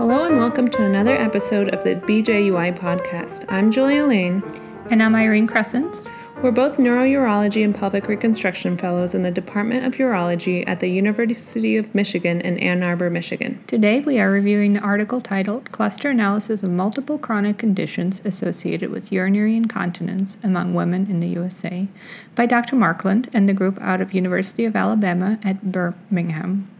Hello and welcome to another episode of the BJUI podcast. I'm Julia Lane. And I'm Irene Crescents. We're both neurourology and pelvic reconstruction fellows in the Department of Urology at the University of Michigan in Ann Arbor, Michigan. Today we are reviewing the article titled Cluster Analysis of Multiple Chronic Conditions Associated with Urinary Incontinence Among Women in the USA by Dr. Markland and the group out of University of Alabama at Birmingham.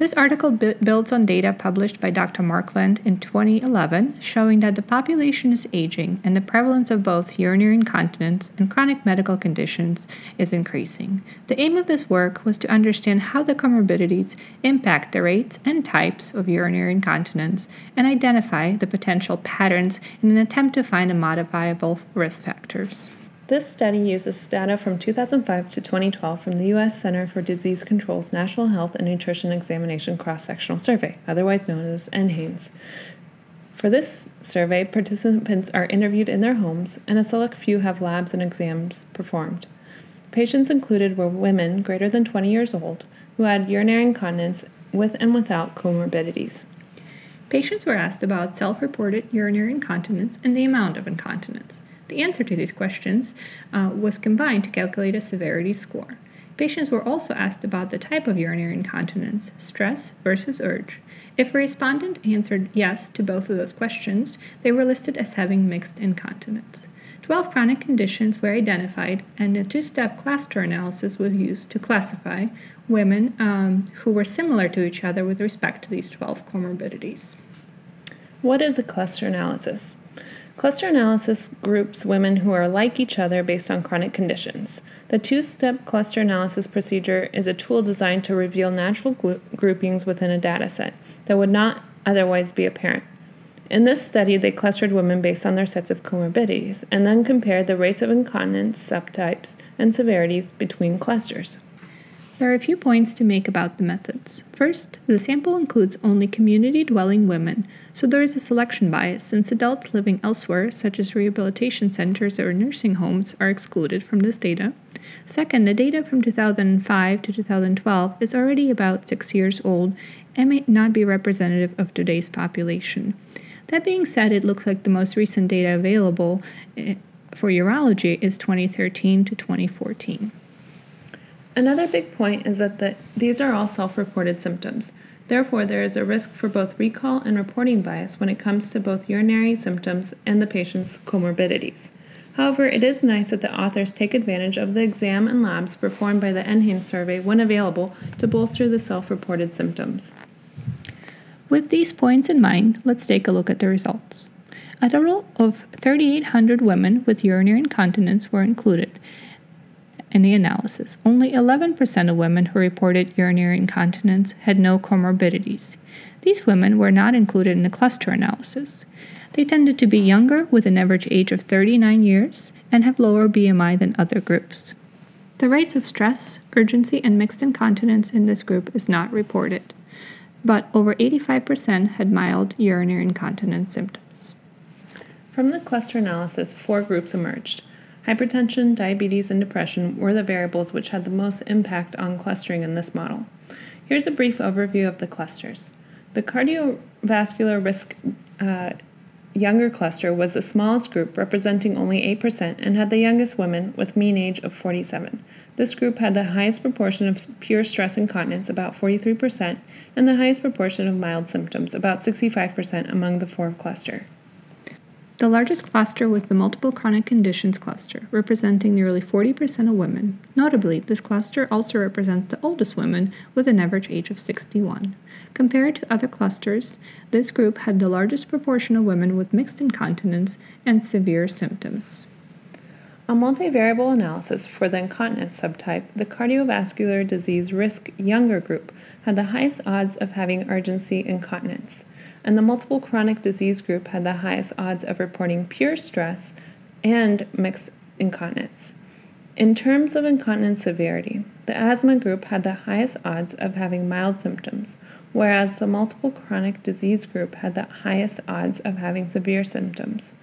This article bu- builds on data published by Dr. Markland in 2011 showing that the population is aging and the prevalence of both urinary incontinence and chronic medical conditions is increasing. The aim of this work was to understand how the comorbidities impact the rates and types of urinary incontinence and identify the potential patterns in an attempt to find modifiable risk factors. This study uses data from 2005 to 2012 from the U.S. Center for Disease Control's National Health and Nutrition Examination Cross Sectional Survey, otherwise known as NHANES. For this survey, participants are interviewed in their homes, and a select few have labs and exams performed. Patients included were women greater than 20 years old who had urinary incontinence with and without comorbidities. Patients were asked about self reported urinary incontinence and the amount of incontinence. The answer to these questions uh, was combined to calculate a severity score. Patients were also asked about the type of urinary incontinence, stress versus urge. If a respondent answered yes to both of those questions, they were listed as having mixed incontinence. 12 chronic conditions were identified, and a two step cluster analysis was used to classify women um, who were similar to each other with respect to these 12 comorbidities. What is a cluster analysis? Cluster analysis groups women who are like each other based on chronic conditions. The two step cluster analysis procedure is a tool designed to reveal natural groupings within a dataset that would not otherwise be apparent. In this study, they clustered women based on their sets of comorbidities and then compared the rates of incontinence, subtypes, and severities between clusters. There are a few points to make about the methods. First, the sample includes only community dwelling women, so there is a selection bias since adults living elsewhere, such as rehabilitation centers or nursing homes, are excluded from this data. Second, the data from 2005 to 2012 is already about six years old and may not be representative of today's population. That being said, it looks like the most recent data available eh, for urology is 2013 to 2014. Another big point is that the, these are all self reported symptoms. Therefore, there is a risk for both recall and reporting bias when it comes to both urinary symptoms and the patient's comorbidities. However, it is nice that the authors take advantage of the exam and labs performed by the NHANES survey when available to bolster the self reported symptoms. With these points in mind, let's take a look at the results. A total of 3,800 women with urinary incontinence were included, in the analysis, only 11% of women who reported urinary incontinence had no comorbidities. These women were not included in the cluster analysis. They tended to be younger, with an average age of 39 years, and have lower BMI than other groups. The rates of stress, urgency, and mixed incontinence in this group is not reported, but over 85% had mild urinary incontinence symptoms. From the cluster analysis, four groups emerged. Hypertension, diabetes, and depression were the variables which had the most impact on clustering in this model. Here's a brief overview of the clusters. The cardiovascular risk uh, younger cluster was the smallest group, representing only 8%, and had the youngest women, with mean age of 47. This group had the highest proportion of pure stress incontinence, about 43%, and the highest proportion of mild symptoms, about 65% among the four cluster. The largest cluster was the multiple chronic conditions cluster, representing nearly 40% of women. Notably, this cluster also represents the oldest women with an average age of 61. Compared to other clusters, this group had the largest proportion of women with mixed incontinence and severe symptoms. A multivariable analysis for the incontinence subtype, the cardiovascular disease risk younger group had the highest odds of having urgency incontinence and the multiple chronic disease group had the highest odds of reporting pure stress and mixed incontinence. In terms of incontinence severity, the asthma group had the highest odds of having mild symptoms, whereas the multiple chronic disease group had the highest odds of having severe symptoms.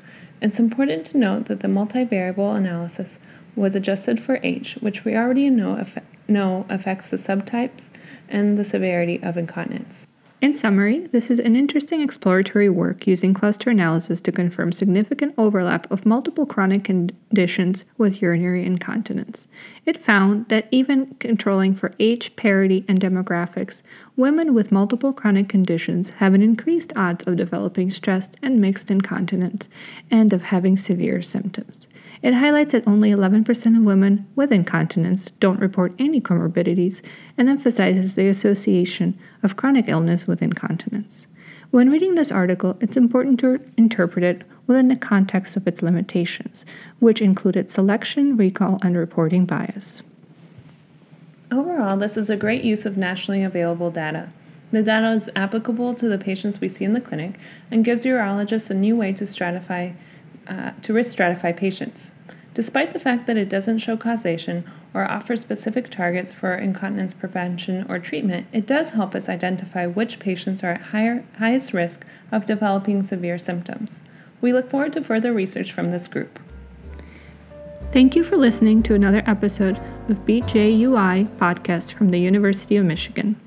It's important to note that the multivariable analysis was adjusted for age, which we already know, know affects the subtypes and the severity of incontinence. In summary, this is an interesting exploratory work using cluster analysis to confirm significant overlap of multiple chronic conditions with urinary incontinence. It found that even controlling for age, parity, and demographics, women with multiple chronic conditions have an increased odds of developing stress and mixed incontinence and of having severe symptoms. It highlights that only 11% of women with incontinence don't report any comorbidities and emphasizes the association of chronic illness with incontinence. When reading this article, it's important to interpret it within the context of its limitations, which included selection, recall, and reporting bias. Overall, this is a great use of nationally available data. The data is applicable to the patients we see in the clinic and gives urologists a new way to stratify uh, to risk stratify patients. Despite the fact that it doesn't show causation or offer specific targets for incontinence prevention or treatment, it does help us identify which patients are at higher, highest risk of developing severe symptoms. We look forward to further research from this group. Thank you for listening to another episode of BJUI podcast from the University of Michigan.